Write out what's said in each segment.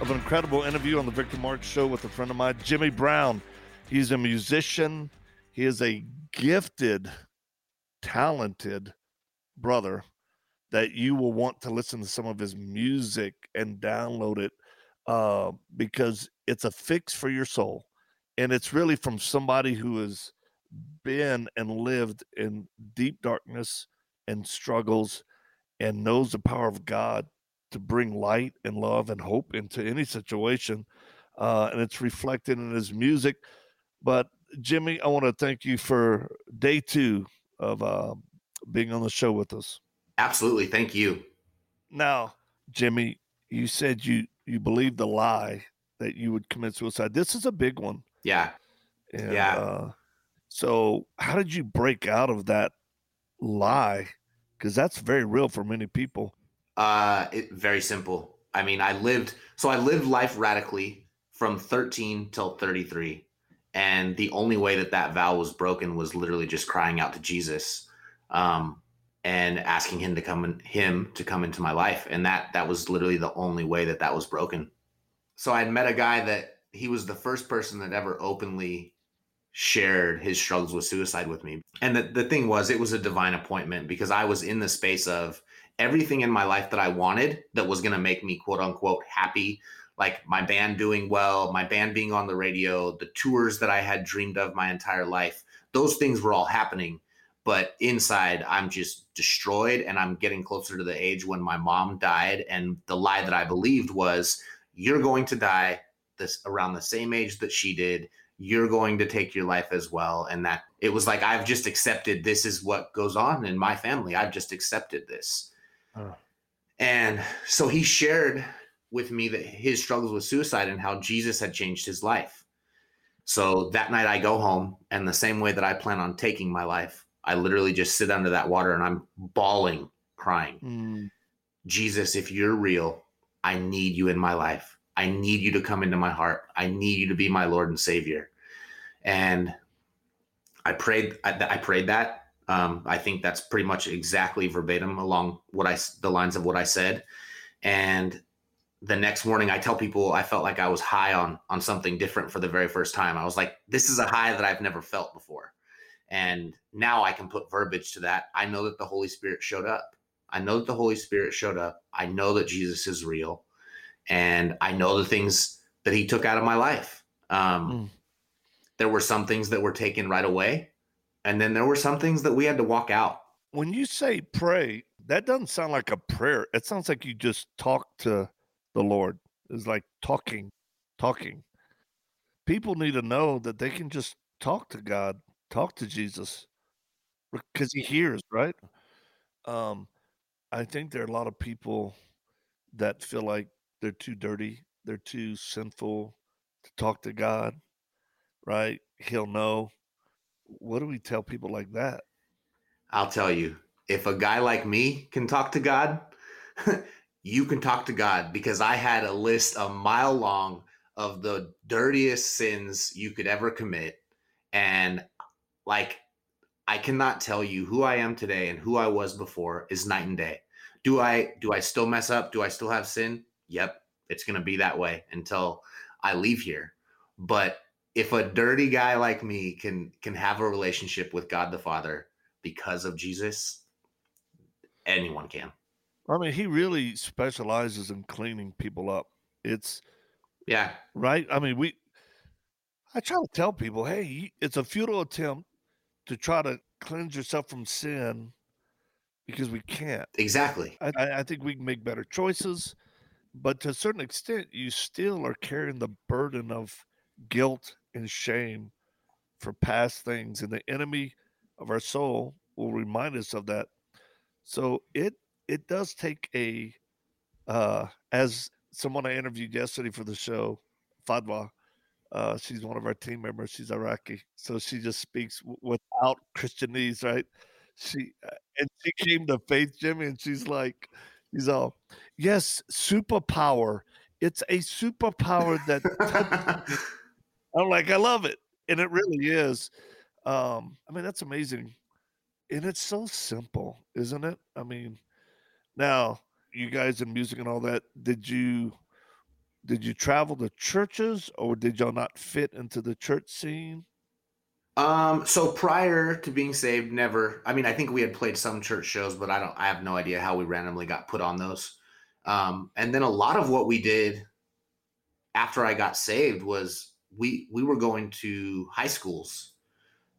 of an incredible interview on the Victor Marx Show with a friend of mine, Jimmy Brown. He's a musician. He is a gifted, talented brother that you will want to listen to some of his music and download it uh, because it's a fix for your soul. And it's really from somebody who has been and lived in deep darkness and struggles and knows the power of God to bring light and love and hope into any situation. Uh, and it's reflected in his music. But Jimmy, I want to thank you for day two of uh, being on the show with us. Absolutely. Thank you. Now, Jimmy, you said you you believed the lie that you would commit suicide. This is a big one. Yeah. And, yeah. Uh, so, how did you break out of that lie? Because that's very real for many people. Uh, it, very simple. I mean, I lived so I lived life radically from 13 till 33, and the only way that that vow was broken was literally just crying out to Jesus, um, and asking him to come in, him to come into my life, and that that was literally the only way that that was broken. So I met a guy that he was the first person that ever openly shared his struggles with suicide with me. And the, the thing was, it was a divine appointment because I was in the space of everything in my life that I wanted that was going to make me quote unquote happy. Like my band doing well, my band being on the radio, the tours that I had dreamed of my entire life. Those things were all happening. But inside, I'm just destroyed and I'm getting closer to the age when my mom died. And the lie that I believed was, you're going to die this around the same age that she did you're going to take your life as well and that it was like i've just accepted this is what goes on in my family i've just accepted this oh. and so he shared with me that his struggles with suicide and how jesus had changed his life so that night i go home and the same way that i plan on taking my life i literally just sit under that water and i'm bawling crying mm. jesus if you're real i need you in my life I need you to come into my heart. I need you to be my Lord and Savior. And I prayed. I, I prayed that. Um, I think that's pretty much exactly verbatim along what I the lines of what I said. And the next morning, I tell people I felt like I was high on on something different for the very first time. I was like, "This is a high that I've never felt before." And now I can put verbiage to that. I know that the Holy Spirit showed up. I know that the Holy Spirit showed up. I know that Jesus is real and I know the things that he took out of my life. Um, mm. There were some things that were taken right away, and then there were some things that we had to walk out. When you say pray, that doesn't sound like a prayer. It sounds like you just talk to the Lord. It's like talking, talking. People need to know that they can just talk to God, talk to Jesus, because He hears, right? Um, I think there are a lot of people that feel like they're too dirty, they're too sinful to talk to God, right? He'll know. What do we tell people like that? I'll tell you, if a guy like me can talk to God, you can talk to God because I had a list a mile long of the dirtiest sins you could ever commit. And like, I cannot tell you who I am today and who I was before is night and day. Do I do I still mess up? Do I still have sin? yep, it's going to be that way until I leave here. But if a dirty guy like me can can have a relationship with God the Father because of Jesus, anyone can. I mean, he really specializes in cleaning people up. It's yeah, right. I mean, we. I try to tell people, hey, it's a futile attempt to try to cleanse yourself from sin because we can't. Exactly. I, I think we can make better choices but to a certain extent, you still are carrying the burden of guilt and shame for past things, and the enemy of our soul will remind us of that. So it it does take a uh, as someone I interviewed yesterday for the show, Fadwa. Uh, she's one of our team members. She's Iraqi, so she just speaks w- without Christianese, right? She uh, and she came to faith, Jimmy, and she's like, he's all, yes, superpower. It's a superpower that I'm like, I love it, and it really is. Um, I mean, that's amazing, and it's so simple, isn't it? I mean, now you guys in music and all that. Did you did you travel to churches, or did y'all not fit into the church scene? Um, so prior to being saved, never. I mean, I think we had played some church shows, but I don't. I have no idea how we randomly got put on those. Um, and then a lot of what we did after I got saved was we we were going to high schools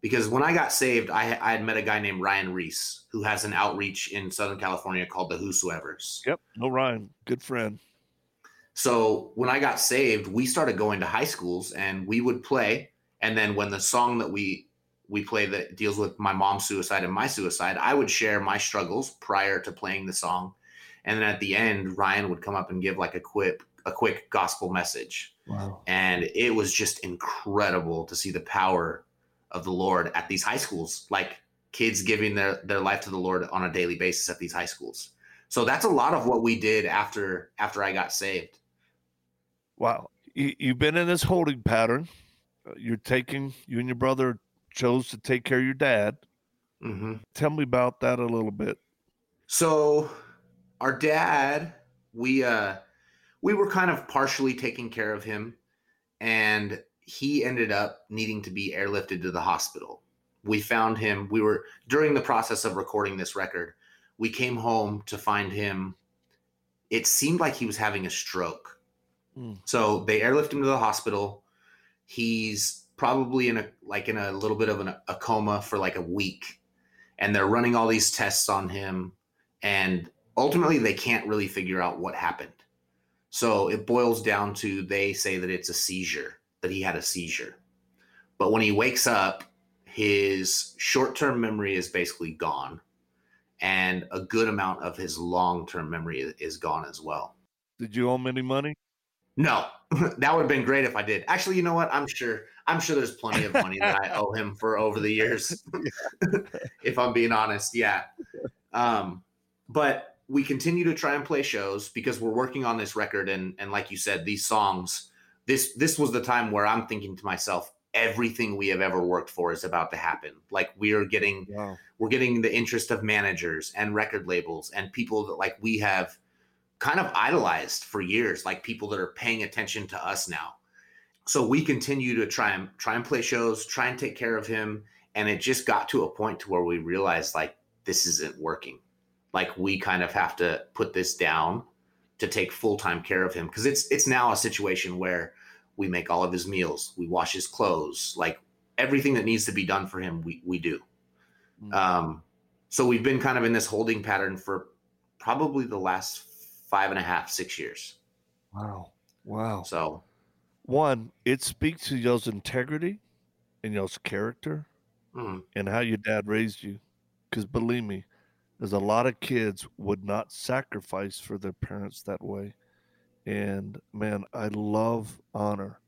because when I got saved, I, I had met a guy named Ryan Ries who has an outreach in Southern California called the Whosoevers. Yep, no Ryan, good friend. So when I got saved, we started going to high schools and we would play. And then when the song that we we play that deals with my mom's suicide and my suicide, I would share my struggles prior to playing the song. And then at the end, Ryan would come up and give like a quick a quick gospel message. Wow. And it was just incredible to see the power of the Lord at these high schools, like kids giving their, their life to the Lord on a daily basis at these high schools. So that's a lot of what we did after after I got saved. Wow. You, you've been in this holding pattern. Uh, You're taking, you and your brother chose to take care of your dad. Mm-hmm. Tell me about that a little bit. So our dad, we uh we were kind of partially taking care of him and he ended up needing to be airlifted to the hospital. We found him, we were during the process of recording this record, we came home to find him it seemed like he was having a stroke. Mm. So they airlift him to the hospital. He's probably in a like in a little bit of an, a coma for like a week and they're running all these tests on him and ultimately they can't really figure out what happened so it boils down to they say that it's a seizure that he had a seizure. But when he wakes up his short-term memory is basically gone and a good amount of his long-term memory is gone as well. Did you owe him any money? no. That would have been great if i did. Actually you know what? I'm sure i'm sure there's plenty of money that i owe him for over the years. If i'm being honest yeah. Um but we continue to try and play shows because we're working on this record and and like you said these songs this this was the time where i'm thinking to myself everything we have ever worked for is about to happen. Like we're getting Wow. we're getting the interest of managers and record labels and people that like we have kind of idolized for years like people that are paying attention to us now. So we continue to try and try and play shows try and take care of him. And it just got to a point to where we realized like this isn't working like we kind of have to put this down to take full-time care of him because it's it's now a situation where we make all of his meals we wash his clothes like everything that needs to be done for him we, we do Mm. um, so we've been kind of in this holding pattern for probably the last five and a half, six years. Wow. Wow. So One, it speaks to y'all's integrity and y'all's character mm, and how your dad raised you. Because believe me, there's a lot of kids would not sacrifice for their parents that way. And man, I love honor.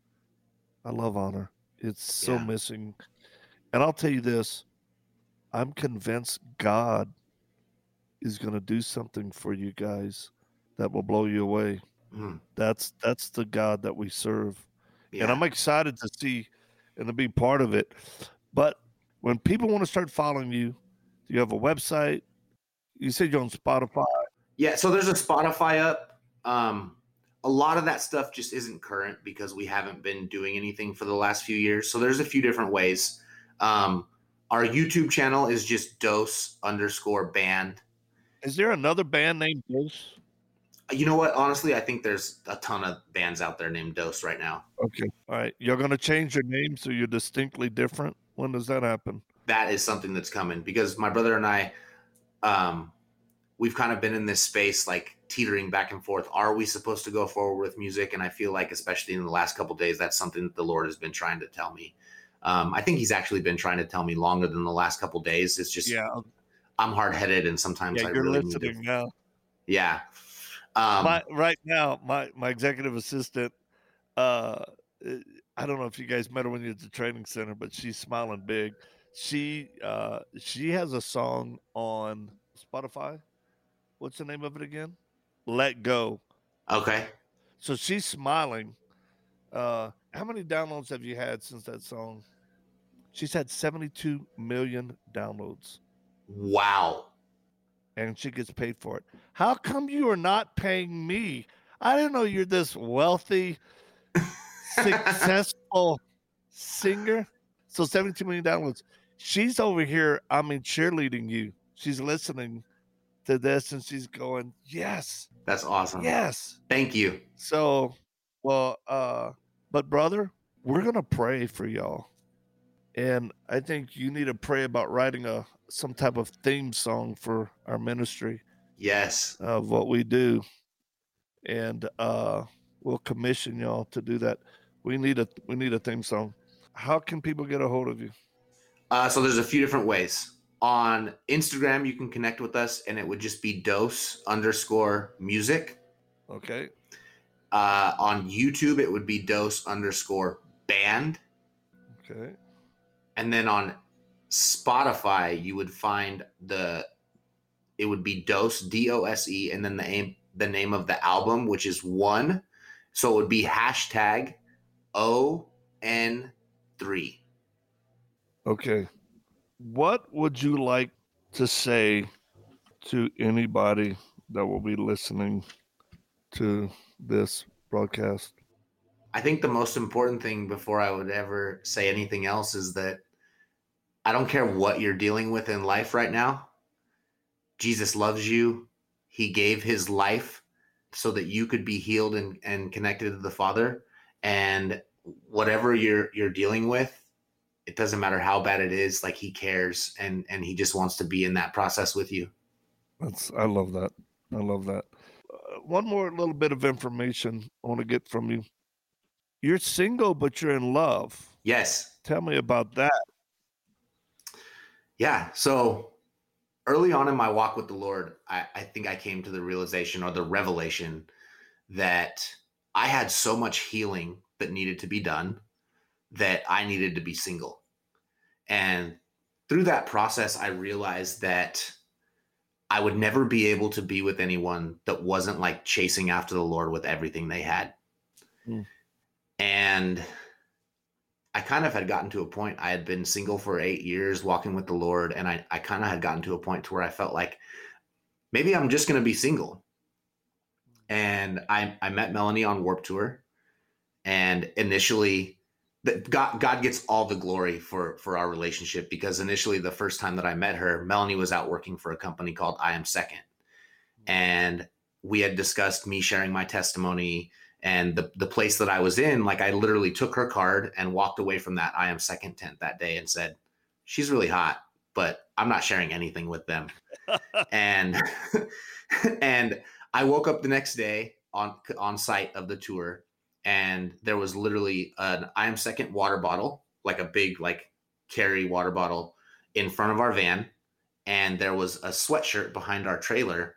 I love honor. It's so Yeah. missing. And I'll tell you this I'm convinced God is going to do something for you guys that will blow you away. mm, That's that's the God that we serve yeah. and I'm excited to see and to be part of it. But when people want to start following you, you have a website? You said you're on Spotify. Yeah, so there's a Spotify up. Um, a lot of that stuff just isn't current because we haven't been doing anything for the last few years. So there's a few different ways. Um, our YouTube channel is just dose underscore band. Is there another band named Dose? You know what? Honestly, I think there's a ton of bands out there named Dose right now. Okay. All right. You're going to change your name so you're distinctly different. When does that happen? that is something that's coming because my brother and I, um, we've kind of been in this space like teetering back and forth. Are we supposed to go forward with music? And I feel like, especially in the last couple days, that's something that the Lord has been trying to tell me. Um, I think He's actually been trying to tell me longer than the last couple days. It's just Yeah. I'm hard headed, and sometimes Yeah. I You're really need to. now. Yeah. Um, my, right now, my, my executive assistant, uh, uh, I don't know if you guys met her when you were at the training center, but she's smiling big. She uh, she has a song on Spotify. What's the name of it again? Let Go. Okay. So she's smiling. Uh, how many downloads have you had since that song? She's had 72 million downloads. Wow. And she gets paid for it. How come you are not paying me? I didn't know you're this wealthy, successful singer. So 72 million downloads. She's over here, I mean, cheerleading you. She's listening to this and she's going, Yes. That's awesome. Yes. Thank you. So, well, uh, but brother, we're gonna pray for y'all. And I think you need to pray about writing a some type of theme song for our ministry Yes. of what we do. And uh we'll commission y'all to do that. We need a we need a theme song. How can people get a hold of you? Uh, so there's a few different ways. On Instagram, you can connect with us, and it would just be dose underscore music. Okay. Uh, on YouTube, it would be dose underscore band. Okay. And then on Spotify, you would find the it would be dose D O S E, and then the aim the name of the album, which is one. So it would be hashtag O N three. Okay. What would you like to say to anybody that will be listening to this broadcast? I think the most important thing before I would ever say anything else is that I don't care what you're dealing with in life right now. Jesus loves you. He gave his life so that you could be healed and, and connected to the Father. And whatever you're you're dealing with, it doesn't matter how bad it is, like he cares and and he just wants to be in that process with you. That's I love that. I love that. Uh, one more little bit of information I want to get from you. You're single, but you're in love. Yes. Tell me about that. Yeah. So early on in my walk with the Lord, I, I think I came to the realization or the revelation that I had so much healing that needed to be done that I needed to be single. And through that process, I realized that I would never be able to be with anyone that wasn't like chasing after the Lord with everything they had. Mm. And I kind of had gotten to a point. I had been single for eight years, walking with the Lord, and I, I kind of had gotten to a point to where I felt like maybe I'm just going to be single. And I, I met Melanie on Warped Tour, and initially, that God God gets all the glory for for our relationship because initially the first time that I met her, Melanie was out working for a company called I Am Second, and we had discussed me sharing my testimony and the the place that I was in. Like I literally took her card and walked away from that I Am Second tent that day and said, "She's really hot, but I'm not sharing anything with them." and and I woke up the next day on on site of the tour and there was literally an I am second water bottle, like a big like carry water bottle in front of our van, and there was a sweatshirt behind our trailer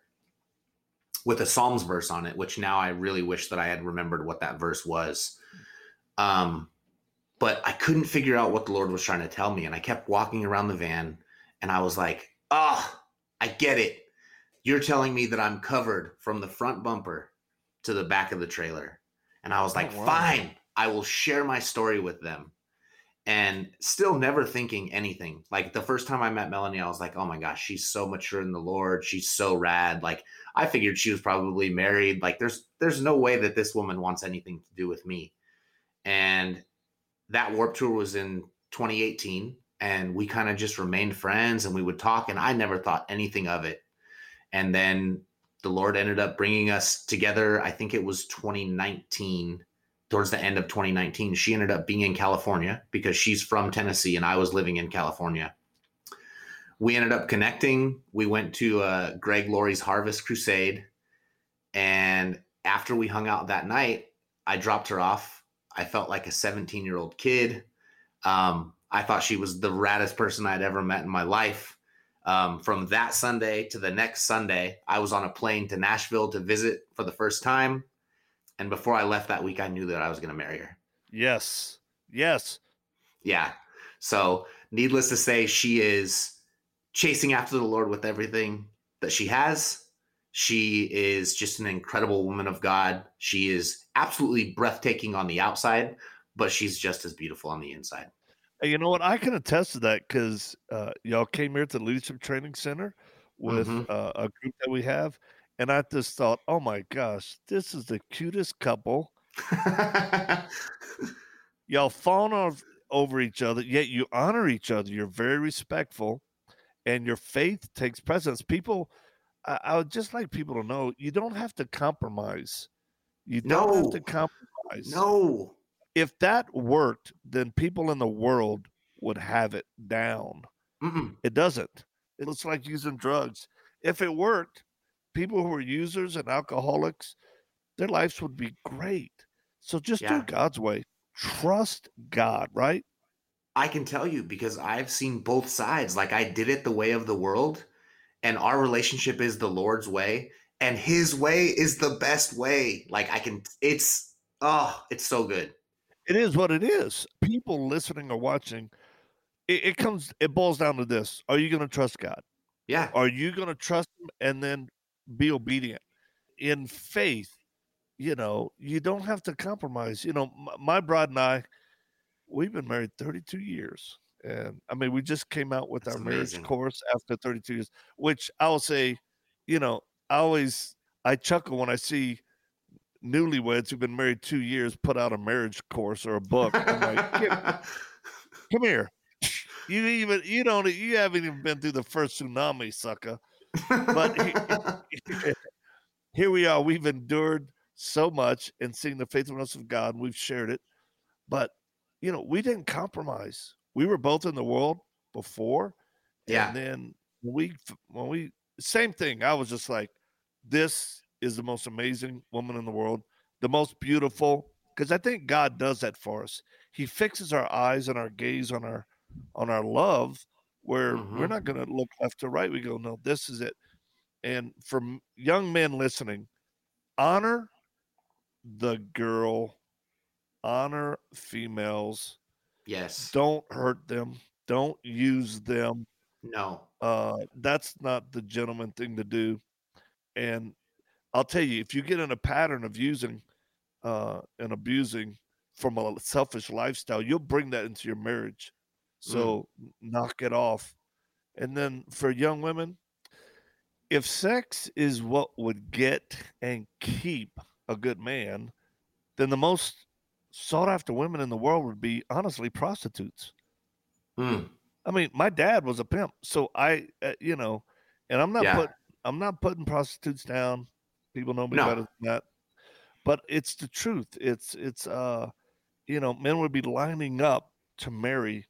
with a Psalms verse on it, which now I really wish that I had remembered what that verse was. Um, but I couldn't figure out what the Lord was trying to tell me, and I kept walking around the van, and I was like, "Ah, oh, I get it. You're telling me that I'm covered from the front bumper to the back of the trailer." And I was like, Oh, fine, I will share my story with them. And still never thinking anything. Like the first time I met Melanie, I was like, oh my gosh, she's so mature in the Lord. She's so rad. Like I figured she was probably married. Like there's there's no way that this woman wants anything to do with me. And that warped tour was in 2018. And we kind of just remained friends and we would talk. And I never thought anything of it. And then the Lord ended up bringing us together. I think it was 2019, towards the end of 2019. She ended up being in California because she's from Tennessee and I was living in California. We ended up connecting. We went to uh, Greg Laurie's Harvest Crusade. And after we hung out that night, I dropped her off. I felt like a 17 year old kid. Um, I thought she was the raddest person I'd ever met in my life. Um, from that Sunday to the next Sunday, I was on a plane to Nashville to visit for the first time. And before I left that week, I knew that I was going to marry her. Yes. Yes. Yeah. So, needless to say, she is chasing after the Lord with everything that she has. She is just an incredible woman of God. She is absolutely breathtaking on the outside, but she's just as beautiful on the inside. You know what? I can attest to that because uh, y'all came here to the Leadership Training Center with Mhm. uh, a group that we have, and I just thought, oh my gosh, this is the cutest couple. Y'all fawn off over each other, yet you honor each other. You're very respectful, and your faith takes precedence. People, I, I would just like people to know you don't have to compromise. You don't have to compromise. no. If that worked, then people in the world would have it down. Mm-mm. It doesn't. It looks like using drugs. If it worked, people who are users and alcoholics, their lives would be great. So just Yeah. do God's way. Trust God, right? I can tell you because I've seen both sides. Like I did it the way of the world, and our relationship is the Lord's way, and His way is the best way. Like I can, it's oh, it's so good. It is what it is. People listening or watching, it, it comes, it boils down to this. Are you going to trust God? Yeah, Are you going to trust Him and then be obedient? In faith, you know, you don't have to compromise. You know, m- my bride and I, we've been married 32 years. And I mean, we just came out with That's our marriage course after 32 years, which I will say, you know, I always, I chuckle when I see newlyweds who've been married two years put out a marriage course or a book. I'm like, come here. You even, you don't, you haven't even been through the first tsunami, sucker but he- here we are. We've endured so much and seen the faithfulness of God. We've shared it, but you know, we didn't compromise. We were both in the world before, Yeah. and then we when we same thing. I was just like, this is the most amazing woman in the world, the most beautiful. Because I think God does that for us. He fixes our eyes and our gaze on our on our love, where we're Mhm. not going to look left or right. We go, no, this is it. And for young men listening, honor the girl, honor females. yes, Don't hurt them. Don't use them. no, Uh, that's not the gentleman thing to do. And I'll tell you, if you get in a pattern of using uh, and abusing from a selfish lifestyle, you'll bring that into your marriage. So n- knock it off. And then for young women, if sex is what would get and keep a good man, then the most sought after women in the world would be honestly prostitutes. Mm, I mean, my dad was a pimp, so I, uh, you know, and I'm not Yeah. put, I'm not putting prostitutes down. People know me No. better than that, but it's the truth. It's it's uh, you know, men would be lining up to marry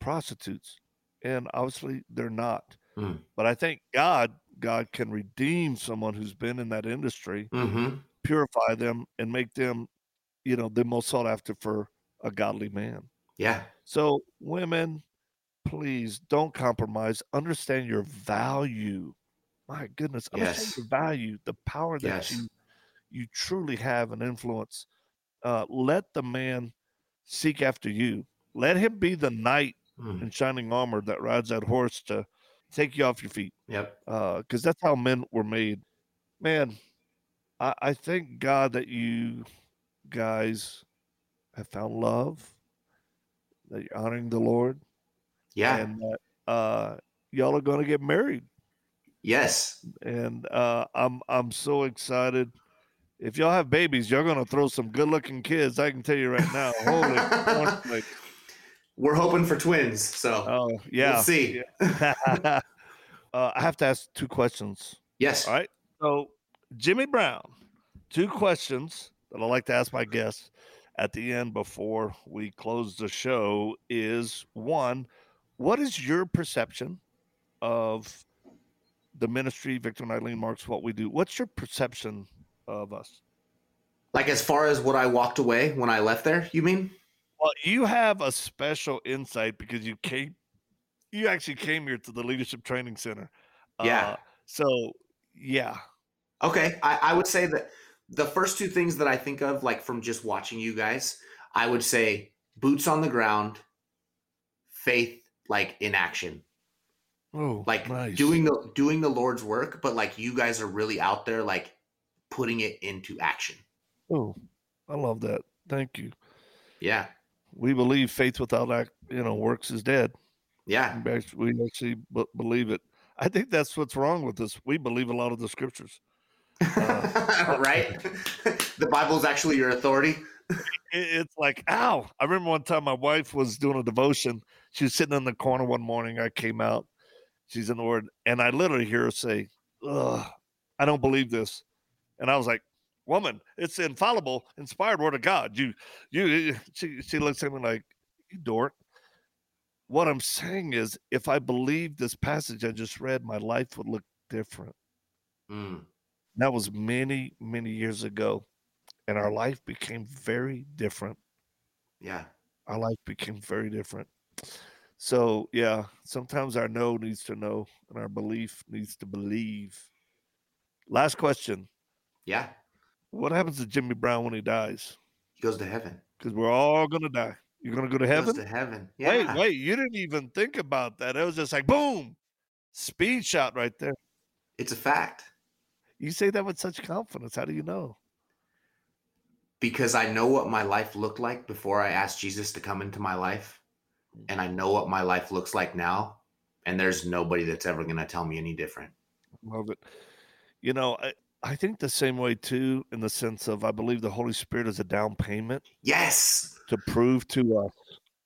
prostitutes, and obviously they're not. Mm. But I think God, God can redeem someone who's been in that industry, hmm purify them, and make them, you know, the most sought after for a godly man. yeah, So, women, please don't compromise. Understand your value. My goodness, understand Yes. your value, the power that Yes. you you truly have an influence. Uh, let the man seek after you. Let him be the knight Mm, in shining armor that rides that horse to take you off your feet. yep, Because that's how men were made. Man, I, I thank God that you guys have found love, that you're honoring the Lord yeah, and that uh, y'all are going to get married. Yes, And uh, I'm I'm so excited. If y'all have babies, you're going to throw some good-looking kids. I can tell you right now. Holy. We're hoping for twins, so oh yeah. we'll see. uh, I have to ask two questions. Yes, All right. So Jimmy Brown, two questions that I like to ask my guests at the end before we close the show is one, what is your perception of the ministry, Victor and Eileen Marx, what we do? What's your perception of us? like as far as what I walked away when I left there, you mean? Well, you have a special insight because you came, you actually came here to the Leadership Training Center. Yeah. Uh, so, yeah. Okay, I, I would say that the first two things that I think of, like from just watching you guys, I would say boots on the ground, faith like in action. Oh, Like nice. doing the doing the Lord's work, but like you guys are really out there like putting it into action. Oh, I love that. Thank you. Yeah. We believe faith without act, you know, works is dead. Yeah. We actually, we actually b- believe it. I think that's what's wrong with us. We believe a lot of the scriptures. Uh, right? the Bible's actually your authority. It, it's like, ow! I remember one time my wife was doing a devotion. She was sitting in the corner one morning. I came out. She's in the Word, and I literally hear her say, "Ugh, I don't believe this," and I was like, "Woman, it's the infallible, inspired Word of God." You, you. She she looks at me like, "You dork." What I'm saying is, if I believed this passage I just read, my life would look different. Mm, That was many, many years ago. And our life became very different. yeah. Our life became very different. So, yeah, sometimes our no needs to know and our belief needs to believe. Last question Yeah. What happens to Jimmy Brown when he dies? He goes to heaven. Because we're all going to die. You're going to go to He goes heaven? to heaven. Yeah. Wait, wait, you didn't even think about that. It was just like, boom, speed shot right there. It's a fact. You say that with such confidence. How do you know? because I know what my life looked like before I asked Jesus to come into my life. And I know what my life looks like now. And there's nobody that's ever going to tell me any different. Love it. You know, I, I think the same way too, in the sense of I believe the Holy Spirit is a down payment Yes. to prove to us,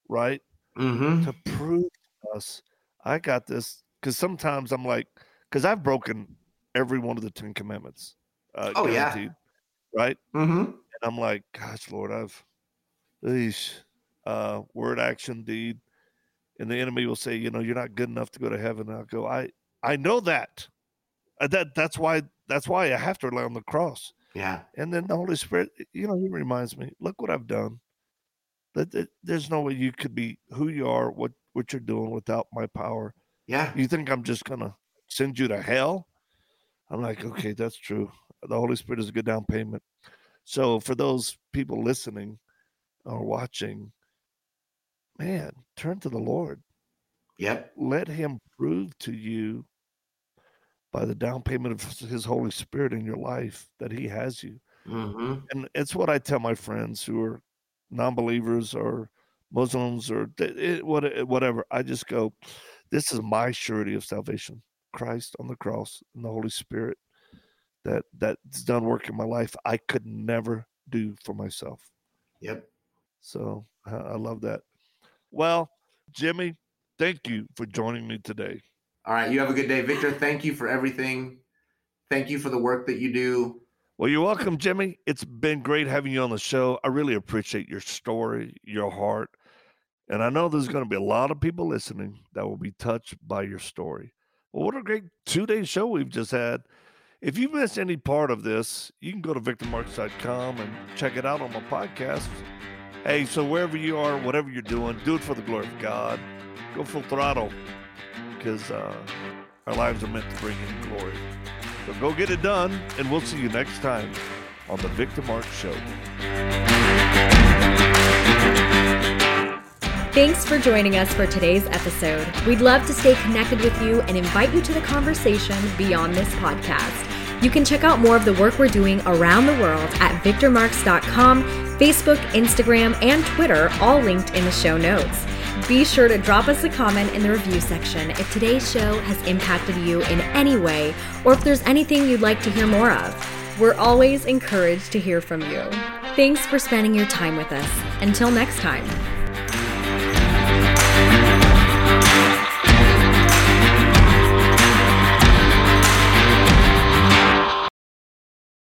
right? Mm-hmm. To prove to us, I got this. Because sometimes I'm like, because I've broken every one of the Ten Commandments. Uh, Oh, yeah. Right? Mm-hmm. And I'm like, gosh, Lord, I've, eesh, uh, word, action, deed. And the enemy will say, you know, you're not good enough to go to heaven. And I'll go, I, I know that. Uh, that that's why that's why I have to rely on the cross. Yeah. And then the Holy Spirit, you know, He reminds me, look what I've done. That, that there's no way you could be who you are, what what you're doing without my power. Yeah. You think I'm just gonna send you to hell? I'm like, okay, that's true. The Holy Spirit is a good down payment. So for those people listening or watching, man, turn to the Lord. Yep. Let Him prove to you by the down payment of His Holy Spirit in your life that He has you. Mm-hmm. And it's what I tell my friends who are non-believers or Muslims or eh, whatever. I just go, this is my surety of salvation: Christ on the cross and the Holy Spirit that that's done work in my life. I could never do for myself. Yep. So I love that. Well, Jimmy, thank you for joining me today. All right. You have a good day, Victor. Thank you for everything. Thank you for the work that you do. Well, you're welcome, Jimmy. It's been great having you on the show. I really appreciate your story, your heart. And I know there's going to be a lot of people listening that will be touched by your story. Well, what a great two day show we've just had. If you missed any part of this, you can go to victormarx.com and check it out on my podcast. Hey, so wherever you are, whatever you're doing, do it for the glory of God. Go full throttle because uh, our lives are meant to bring in glory. So go get it done, and we'll see you next time on the Victor Marx Show. Thanks for joining us for today's episode. We'd love to stay connected with you and invite you to the conversation beyond this podcast. You can check out more of the work we're doing around the world at victormarx.com, Facebook, Instagram, and Twitter, all linked in the show notes. Be sure to drop us a comment in the review section if today's show has impacted you in any way or if there's anything you'd like to hear more of. We're always encouraged to hear from you. Thanks for spending your time with us. Until next time.